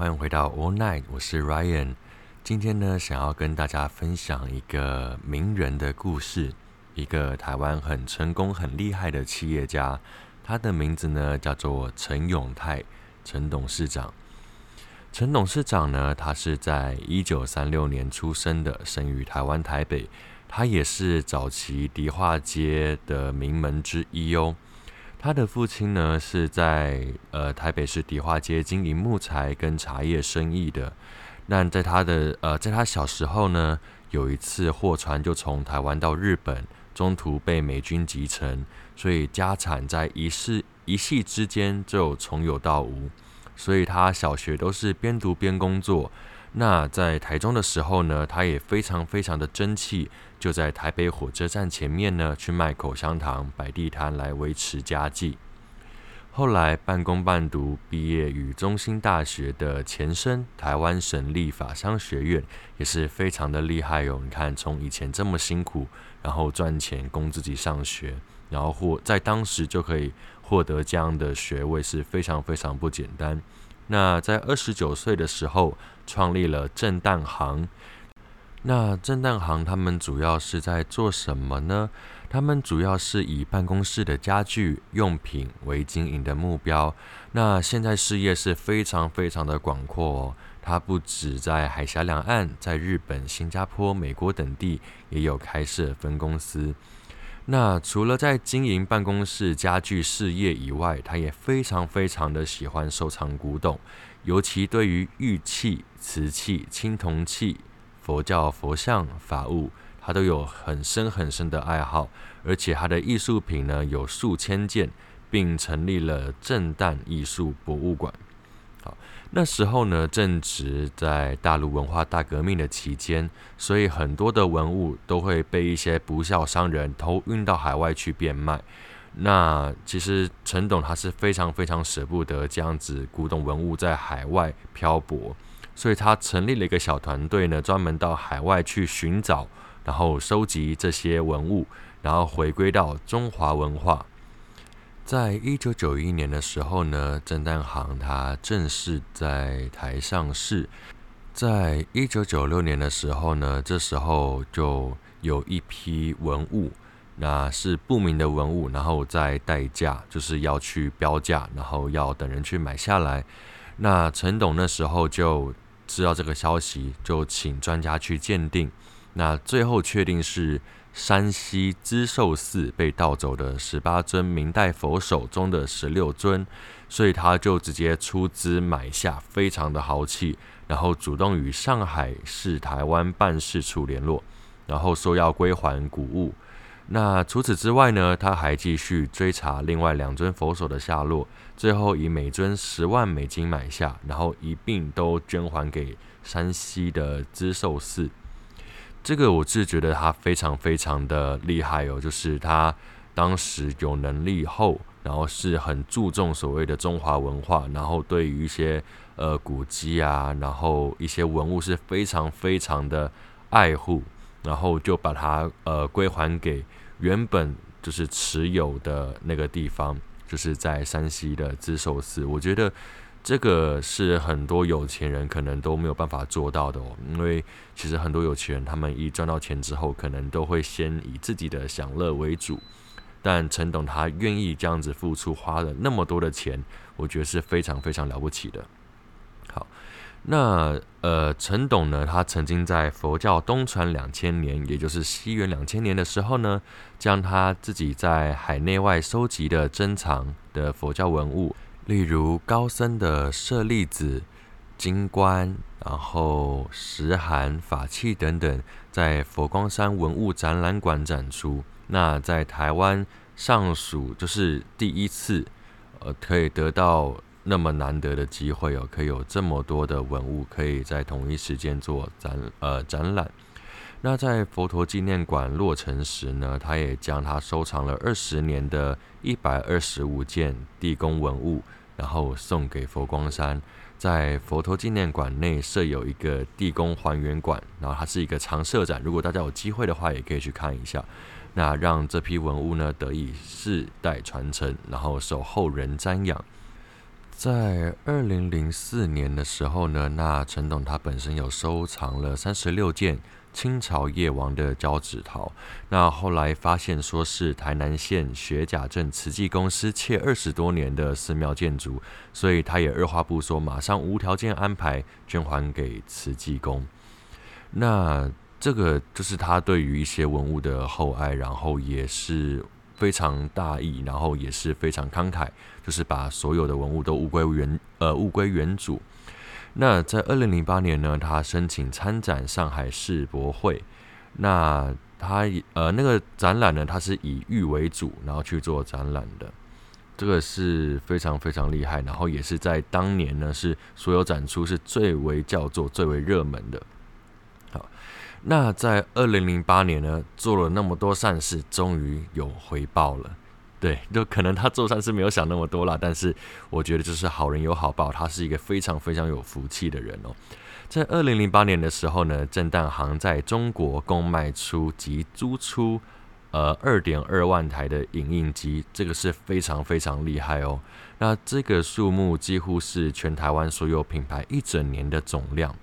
欢迎回到 All Night，我是 Ryan。今天呢，想要跟大家分享一个名人的故事，一个台湾很成功、很厉害的企业家，他的名字呢叫做陈永泰，陈董事长。陈董事长呢，他是在一九三六年出生的，生于台湾台北。他也是早期迪化街的名门之一哦。他的父亲呢，是在呃台北市迪化街经营木材跟茶叶生意的。那在他的呃在他小时候呢，有一次货船就从台湾到日本，中途被美军击沉，所以家产在一世一夕之间就从有到无。所以他小学都是边读边工作。那在台中的时候呢，他也非常非常的争气，就在台北火车站前面呢去卖口香糖、摆地摊来维持家计。后来半工半读，毕业于中兴大学的前身台湾省立法商学院，也是非常的厉害哟。你看，从以前这么辛苦，然后赚钱供自己上学，然后获在当时就可以获得这样的学位，是非常非常不简单。那在二十九岁的时候，创立了震旦行。那震旦行他们主要是在做什么呢？他们主要是以办公室的家具用品为经营的目标。那现在事业是非常非常的广阔哦。它不止在海峡两岸，在日本、新加坡、美国等地也有开设分公司。那除了在经营办公室家具事业以外，他也非常非常的喜欢收藏古董，尤其对于玉器、瓷器、青铜器、佛教佛像、法物，他都有很深很深的爱好。而且他的艺术品呢有数千件，并成立了震旦艺术博物馆。好，那时候呢，正值在大陆文化大革命的期间，所以很多的文物都会被一些不肖商人偷运到海外去变卖。那其实陈董他是非常非常舍不得这样子古董文物在海外漂泊，所以他成立了一个小团队呢，专门到海外去寻找，然后收集这些文物，然后回归到中华文化。在一九九一年的时候呢，震旦行它正式在台上市。在一九九六年的时候呢，这时候就有一批文物，那是不明的文物，然后在待价，就是要去标价，然后要等人去买下来。那陈董那时候就知道这个消息，就请专家去鉴定。那最后确定是。山西资寿寺被盗走的十八尊明代佛手中的十六尊，所以他就直接出资买下，非常的豪气，然后主动与上海市台湾办事处联络，然后说要归还古物。那除此之外呢，他还继续追查另外两尊佛手的下落，最后以每尊十万美金买下，然后一并都捐还给山西的资寿寺。这个我是觉得他非常非常的厉害哦，就是他当时有能力后，然后是很注重所谓的中华文化，然后对于一些呃古迹啊，然后一些文物是非常非常的爱护，然后就把它呃归还给原本就是持有的那个地方，就是在山西的资寿寺。我觉得。这个是很多有钱人可能都没有办法做到的哦，因为其实很多有钱人他们一赚到钱之后，可能都会先以自己的享乐为主。但陈董他愿意这样子付出，花了那么多的钱，我觉得是非常非常了不起的。好，那呃，陈董呢，他曾经在佛教东传两千年，也就是西元两千年的时候呢，将他自己在海内外收集的珍藏的佛教文物。例如高僧的舍利子、金冠，然后石函、法器等等，在佛光山文物展览馆展出。那在台湾尚属就是第一次，呃，可以得到那么难得的机会哦，可以有这么多的文物可以在同一时间做展呃展览。那在佛陀纪念馆落成时呢，他也将他收藏了二十年的一百二十五件地宫文物。然后送给佛光山，在佛陀纪念馆内设有一个地宫还原馆，然后它是一个常设展，如果大家有机会的话，也可以去看一下。那让这批文物呢得以世代传承，然后受后人瞻仰。在二零零四年的时候呢，那陈董他本身有收藏了三十六件清朝叶王的交趾陶，那后来发现说是台南县学甲镇慈济宫失窃二十多年的寺庙建筑，所以他也二话不说，马上无条件安排捐还给慈济宫。那这个就是他对于一些文物的厚爱，然后也是。非常大义，然后也是非常慷慨，就是把所有的文物都物归原呃物归原主。那在二零零八年呢，他申请参展上海世博会。那他呃那个展览呢，他是以玉为主，然后去做展览的，这个是非常非常厉害。然后也是在当年呢，是所有展出是最为叫做最为热门的。那在二零零八年呢，做了那么多善事，终于有回报了。对，就可能他做善事没有想那么多啦，但是我觉得就是好人有好报，他是一个非常非常有福气的人哦。在二零零八年的时候呢，正旦行在中国共卖出及租出呃二点二万台的影印机，这个是非常非常厉害哦。那这个数目几乎是全台湾所有品牌一整年的总量。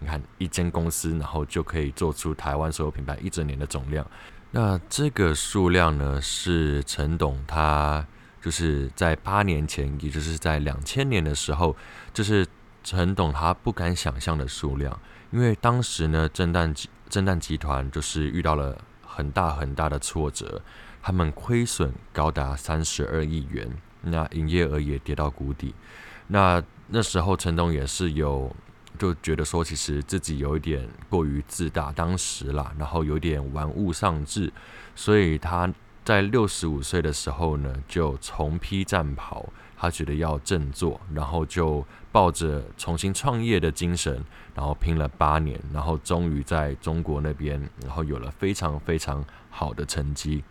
你看，一间公司，然后就可以做出台湾所有品牌一整年的总量。那这个数量呢，是陈董他就是在八年前，也就是在两千年的时候，就是陈董他不敢想象的数量。因为当时呢，正旦集正旦集团就是遇到了很大很大的挫折，他们亏损高达三十二亿元，那营业额也跌到谷底。那那时候陈董也是有。就觉得说，其实自己有一点过于自大，当时啦，然后有点玩物丧志，所以他在六十五岁的时候呢，就重披战袍，他觉得要振作，然后就抱着重新创业的精神，然后拼了八年，然后终于在中国那边，然后有了非常非常好的成绩。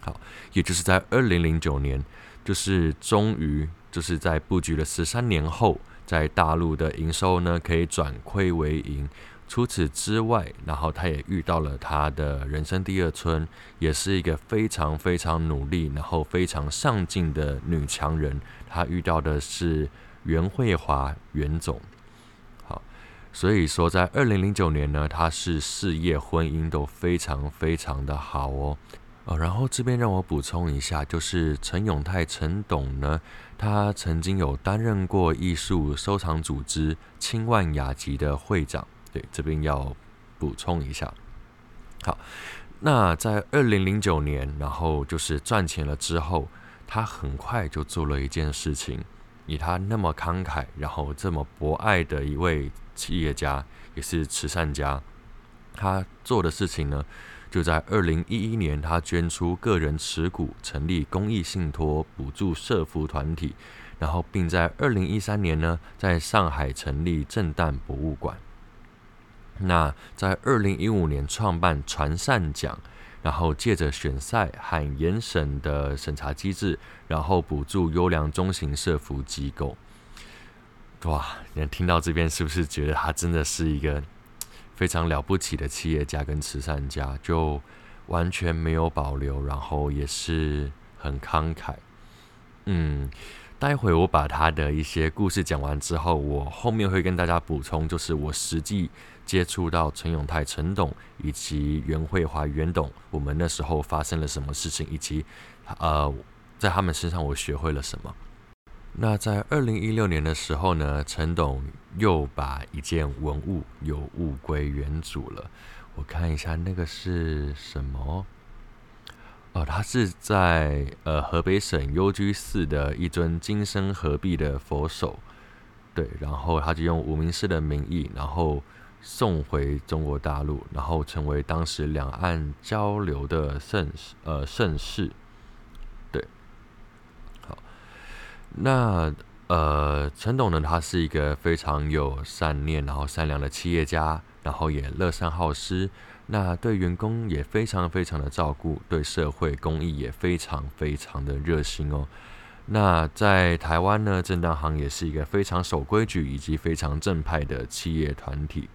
好，也就是在二零零九年，就是终于就是在布局了十三年后。在大陆的营收呢，可以转亏为盈。除此之外，然后他也遇到了他的人生第二春，也是一个非常非常努力，然后非常上进的女强人。她遇到的是袁慧华袁总。好，所以说在二零零九年呢，她是事业婚姻都非常非常的好哦。哦，然后这边让我补充一下，就是陈永泰陈董呢，他曾经有担任过艺术收藏组织清万雅集的会长。对，这边要补充一下。好，那在二零零九年，然后就是赚钱了之后，他很快就做了一件事情。以他那么慷慨，然后这么博爱的一位企业家，也是慈善家，他做的事情呢，就在二零一一年，他捐出个人持股，成立公益信托，补助社福团体，然后并在二零一三年呢，在上海成立震旦博物馆。那在二零一五年创办传善奖，然后借着选赛和严审的审查机制，然后补助优良中型社福机构。哇，你听到这边是不是觉得他真的是一个？非常了不起的企业家跟慈善家，就完全没有保留，然后也是很慷慨。嗯，待会我把他的一些故事讲完之后，我后面会跟大家补充，就是我实际接触到陈永泰陈董以及袁慧华袁董，我们那时候发生了什么事情，以及呃，在他们身上我学会了什么。那在二零一六年的时候呢，陈董又把一件文物又物归原主了。我看一下那个是什么？哦，他是在呃河北省幽居寺的一尊金身合璧的佛手，对，然后他就用无名氏的名义，然后送回中国大陆，然后成为当时两岸交流的盛呃盛世。那呃，陈董呢，他是一个非常有善念，然后善良的企业家，然后也乐善好施。那对员工也非常非常的照顾，对社会公益也非常非常的热心哦。那在台湾呢，正当行也是一个非常守规矩以及非常正派的企业团体。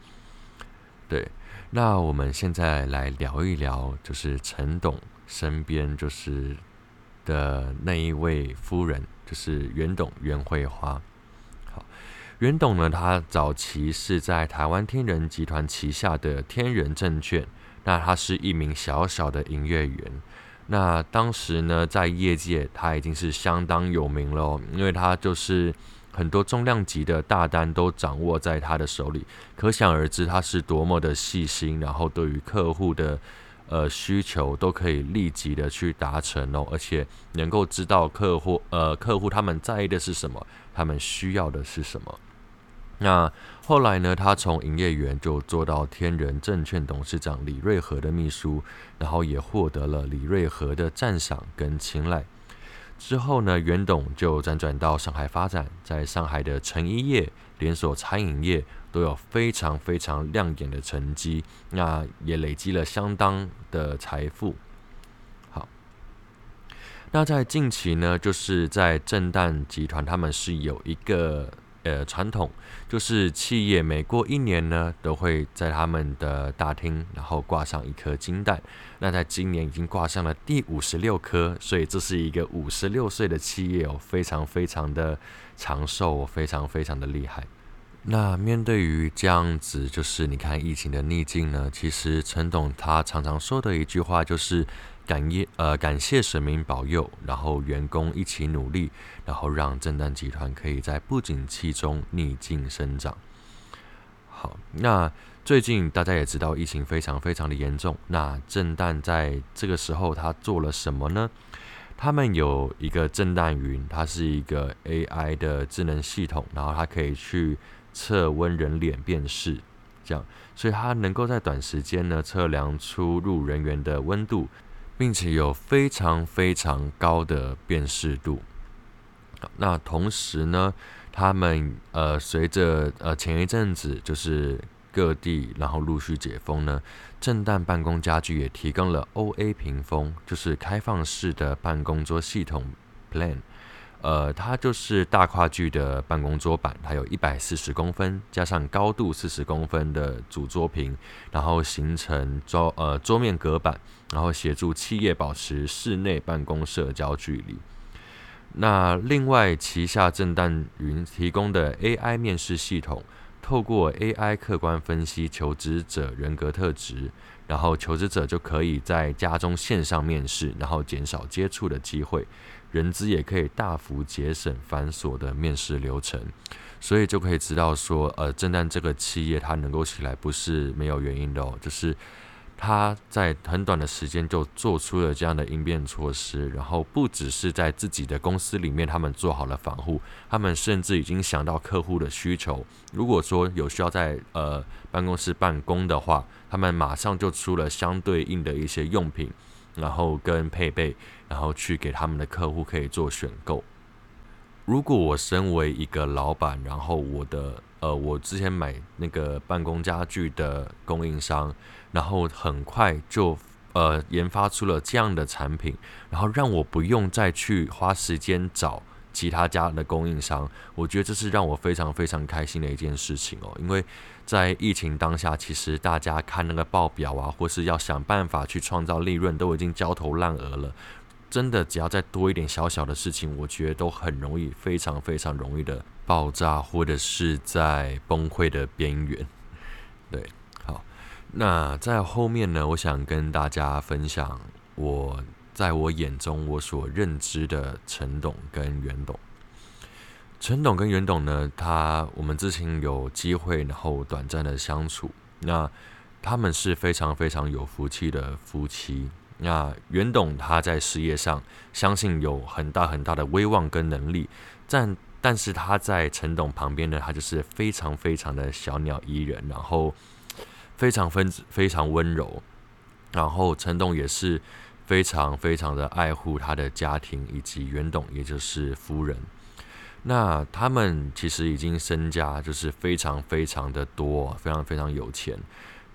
对，那我们现在来聊一聊，就是陈董身边就是。的那一位夫人，就是袁董袁惠花。好，袁董呢，他早期是在台湾天人集团旗下的天人证券，那他是一名小小的营业员。那当时呢，在业界他已经是相当有名了，因为他就是很多重量级的大单都掌握在他的手里，可想而知他是多么的细心，然后对于客户的呃需求都可以立即的去达成哦，而且能够知道客户呃客户他们在意的是什么，他们需要的是什么。那后来呢，他从营业员就做到天人证券董事长李瑞和的秘书，然后也获得了李瑞和的赞赏跟青睐。之后呢，袁董就辗转到上海发展，在上海的成衣业、连锁餐饮业都有非常非常亮眼的成绩，那也累积了相当的财富。好，那在近期呢，就是在正旦集团，他们是有一个。呃，传统就是企业每过一年呢，都会在他们的大厅，然后挂上一颗金蛋。那在今年已经挂上了第五十六颗，所以这是一个五十六岁的企业哦，非常非常的长寿，非常非常的厉害。那面对于这样子，就是你看疫情的逆境呢，其实陈董他常常说的一句话就是。感谢呃，感谢神明保佑，然后员工一起努力，然后让正旦集团可以在不景气中逆境生长。好，那最近大家也知道疫情非常非常的严重，那正旦在这个时候他做了什么呢？他们有一个正旦云，它是一个 AI 的智能系统，然后它可以去测温人脸辨识，这样，所以它能够在短时间呢测量出入人员的温度。并且有非常非常高的辨识度。那同时呢，他们呃随着呃前一阵子就是各地然后陆续解封呢，震旦办公家具也提供了 OA 屏风，就是开放式的办公桌系统 Plan。呃，它就是大跨距的办公桌板，它有一百四十公分，加上高度四十公分的主桌屏，然后形成桌呃桌面隔板，然后协助企业保持室内办公社交距离。那另外旗下正旦云提供的 AI 面试系统，透过 AI 客观分析求职者人格特质，然后求职者就可以在家中线上面试，然后减少接触的机会。人资也可以大幅节省繁琐的面试流程，所以就可以知道说，呃，正旦这个企业它能够起来不是没有原因的哦，就是他在很短的时间就做出了这样的应变措施，然后不只是在自己的公司里面他们做好了防护，他们甚至已经想到客户的需求，如果说有需要在呃办公室办公的话，他们马上就出了相对应的一些用品。然后跟配备，然后去给他们的客户可以做选购。如果我身为一个老板，然后我的呃，我之前买那个办公家具的供应商，然后很快就呃研发出了这样的产品，然后让我不用再去花时间找。其他家的供应商，我觉得这是让我非常非常开心的一件事情哦。因为在疫情当下，其实大家看那个报表啊，或是要想办法去创造利润，都已经焦头烂额了。真的，只要再多一点小小的事情，我觉得都很容易，非常非常容易的爆炸，或者是在崩溃的边缘。对，好，那在后面呢，我想跟大家分享我。在我眼中，我所认知的陈董跟袁董，陈董跟袁董呢，他我们之前有机会，然后短暂的相处，那他们是非常非常有福气的夫妻。那袁董他在事业上相信有很大很大的威望跟能力，但但是他在陈董旁边呢，他就是非常非常的小鸟依人，然后非常分非常温柔，然后陈董也是。非常非常的爱护他的家庭以及袁董，也就是夫人。那他们其实已经身家就是非常非常的多，非常非常有钱。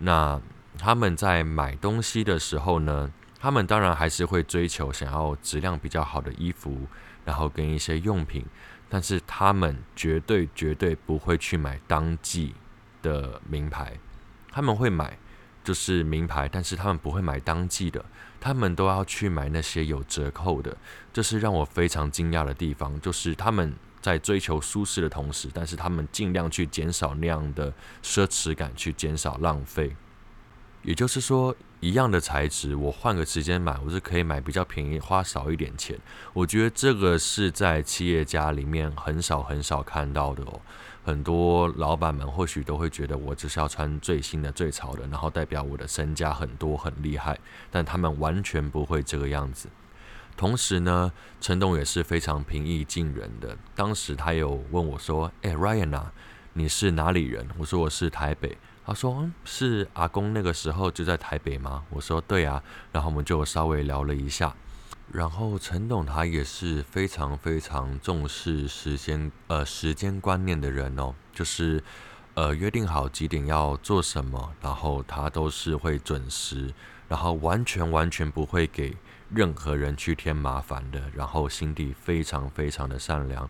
那他们在买东西的时候呢，他们当然还是会追求想要质量比较好的衣服，然后跟一些用品。但是他们绝对绝对不会去买当季的名牌，他们会买就是名牌，但是他们不会买当季的，他们都要去买那些有折扣的。这是让我非常惊讶的地方，就是他们在追求舒适的同时，但是他们尽量去减少那样的奢侈感，去减少浪费。也就是说，一样的材质，我换个时间买，我是可以买比较便宜，花少一点钱。我觉得这个是在企业家里面很少很少看到的哦。很多老板们或许都会觉得我只是要穿最新的、最潮的，然后代表我的身家很多、很厉害。但他们完全不会这个样子。同时呢，陈董也是非常平易近人的。当时他有问我说：“哎，Ryan 啊，你是哪里人？”我说：“我是台北。”他说：“，是阿公那个时候就在台北吗？”我说：“对啊。”然后我们就稍微聊了一下。然后陈董他也是非常非常重视时间呃时间观念的人哦，就是呃约定好几点要做什么，然后他都是会准时，然后完全完全不会给任何人去添麻烦的，然后心地非常非常的善良。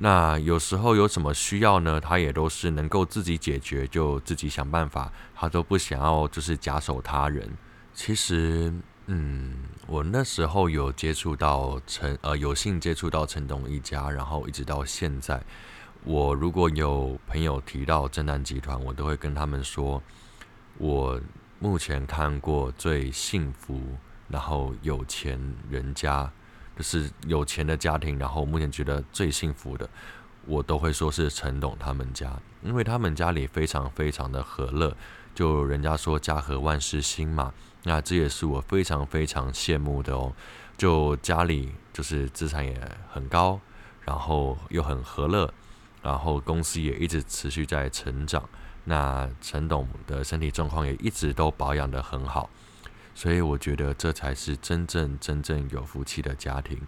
那有时候有什么需要呢？他也都是能够自己解决，就自己想办法，他都不想要就是假手他人。其实，嗯，我那时候有接触到陈，呃，有幸接触到陈董一家，然后一直到现在，我如果有朋友提到正南集团，我都会跟他们说，我目前看过最幸福，然后有钱人家。就是有钱的家庭，然后目前觉得最幸福的，我都会说是陈董他们家，因为他们家里非常非常的和乐，就人家说家和万事兴嘛，那这也是我非常非常羡慕的哦。就家里就是资产也很高，然后又很和乐，然后公司也一直持续在成长，那陈董的身体状况也一直都保养得很好。所以我觉得这才是真正真正有福气的家庭。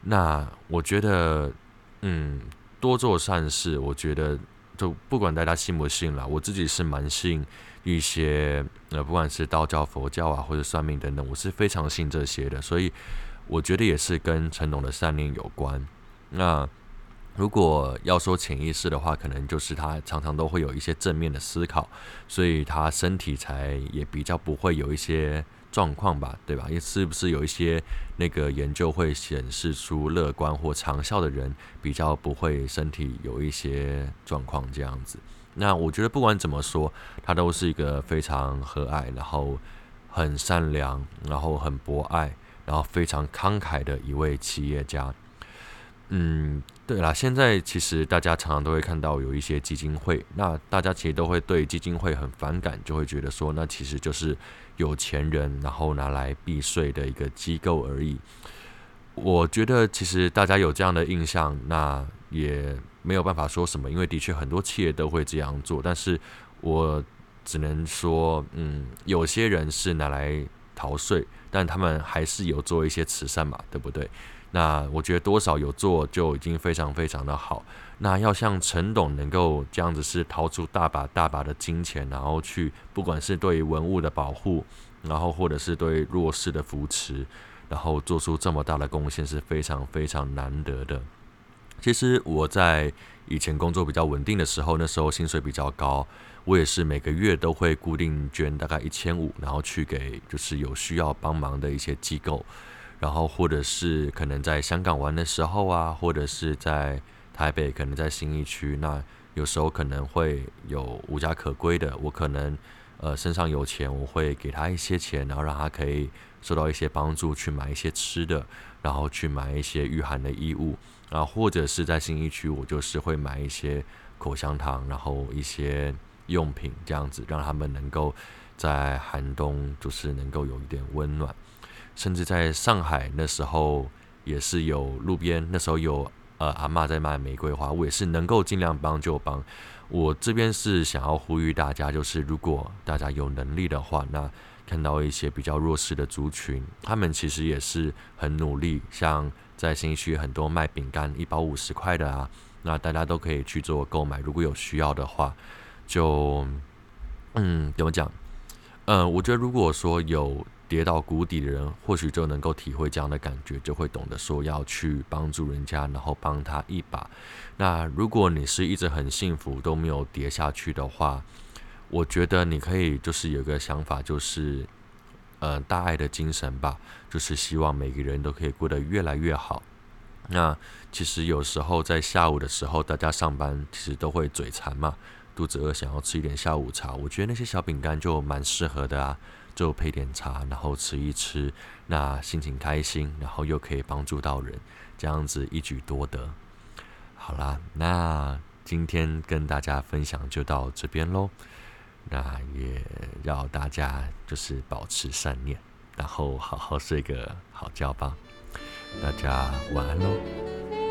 那我觉得，嗯，多做善事，我觉得就不管大家信不信啦，我自己是蛮信一些，呃，不管是道教、佛教啊，或者算命等等，我是非常信这些的。所以我觉得也是跟成龙的善念有关。那。如果要说潜意识的话，可能就是他常常都会有一些正面的思考，所以他身体才也比较不会有一些状况吧，对吧？也是不是有一些那个研究会显示出乐观或长效的人比较不会身体有一些状况这样子？那我觉得不管怎么说，他都是一个非常和蔼，然后很善良，然后很博爱，然后非常慷慨的一位企业家。嗯，对啦，现在其实大家常常都会看到有一些基金会，那大家其实都会对基金会很反感，就会觉得说，那其实就是有钱人然后拿来避税的一个机构而已。我觉得其实大家有这样的印象，那也没有办法说什么，因为的确很多企业都会这样做，但是我只能说，嗯，有些人是拿来逃税，但他们还是有做一些慈善嘛，对不对？那我觉得多少有做就已经非常非常的好。那要像陈董能够这样子，是掏出大把大把的金钱，然后去不管是对文物的保护，然后或者是对弱势的扶持，然后做出这么大的贡献，是非常非常难得的。其实我在以前工作比较稳定的时候，那时候薪水比较高，我也是每个月都会固定捐大概一千五，然后去给就是有需要帮忙的一些机构。然后，或者是可能在香港玩的时候啊，或者是在台北，可能在新义区，那有时候可能会有无家可归的，我可能呃身上有钱，我会给他一些钱，然后让他可以受到一些帮助，去买一些吃的，然后去买一些御寒的衣物，然后或者是在新义区，我就是会买一些口香糖，然后一些用品这样子，让他们能够在寒冬就是能够有一点温暖。甚至在上海那时候也是有路边，那时候有呃阿嬷在卖玫瑰花，我也是能够尽量帮就帮。我这边是想要呼吁大家，就是如果大家有能力的话，那看到一些比较弱势的族群，他们其实也是很努力。像在新区很多卖饼干一包五十块的啊，那大家都可以去做购买。如果有需要的话，就嗯怎么讲？嗯、我觉得如果说有。跌到谷底的人，或许就能够体会这样的感觉，就会懂得说要去帮助人家，然后帮他一把。那如果你是一直很幸福都没有跌下去的话，我觉得你可以就是有个想法，就是呃大爱的精神吧，就是希望每个人都可以过得越来越好。那其实有时候在下午的时候，大家上班其实都会嘴馋嘛，肚子饿想要吃一点下午茶。我觉得那些小饼干就蛮适合的啊，就配点茶，然后吃一吃，那心情开心，然后又可以帮助到人，这样子一举多得。好啦，那今天跟大家分享就到这边喽。那也要大家就是保持善念，然后好好睡个好觉吧。大家晚安喽。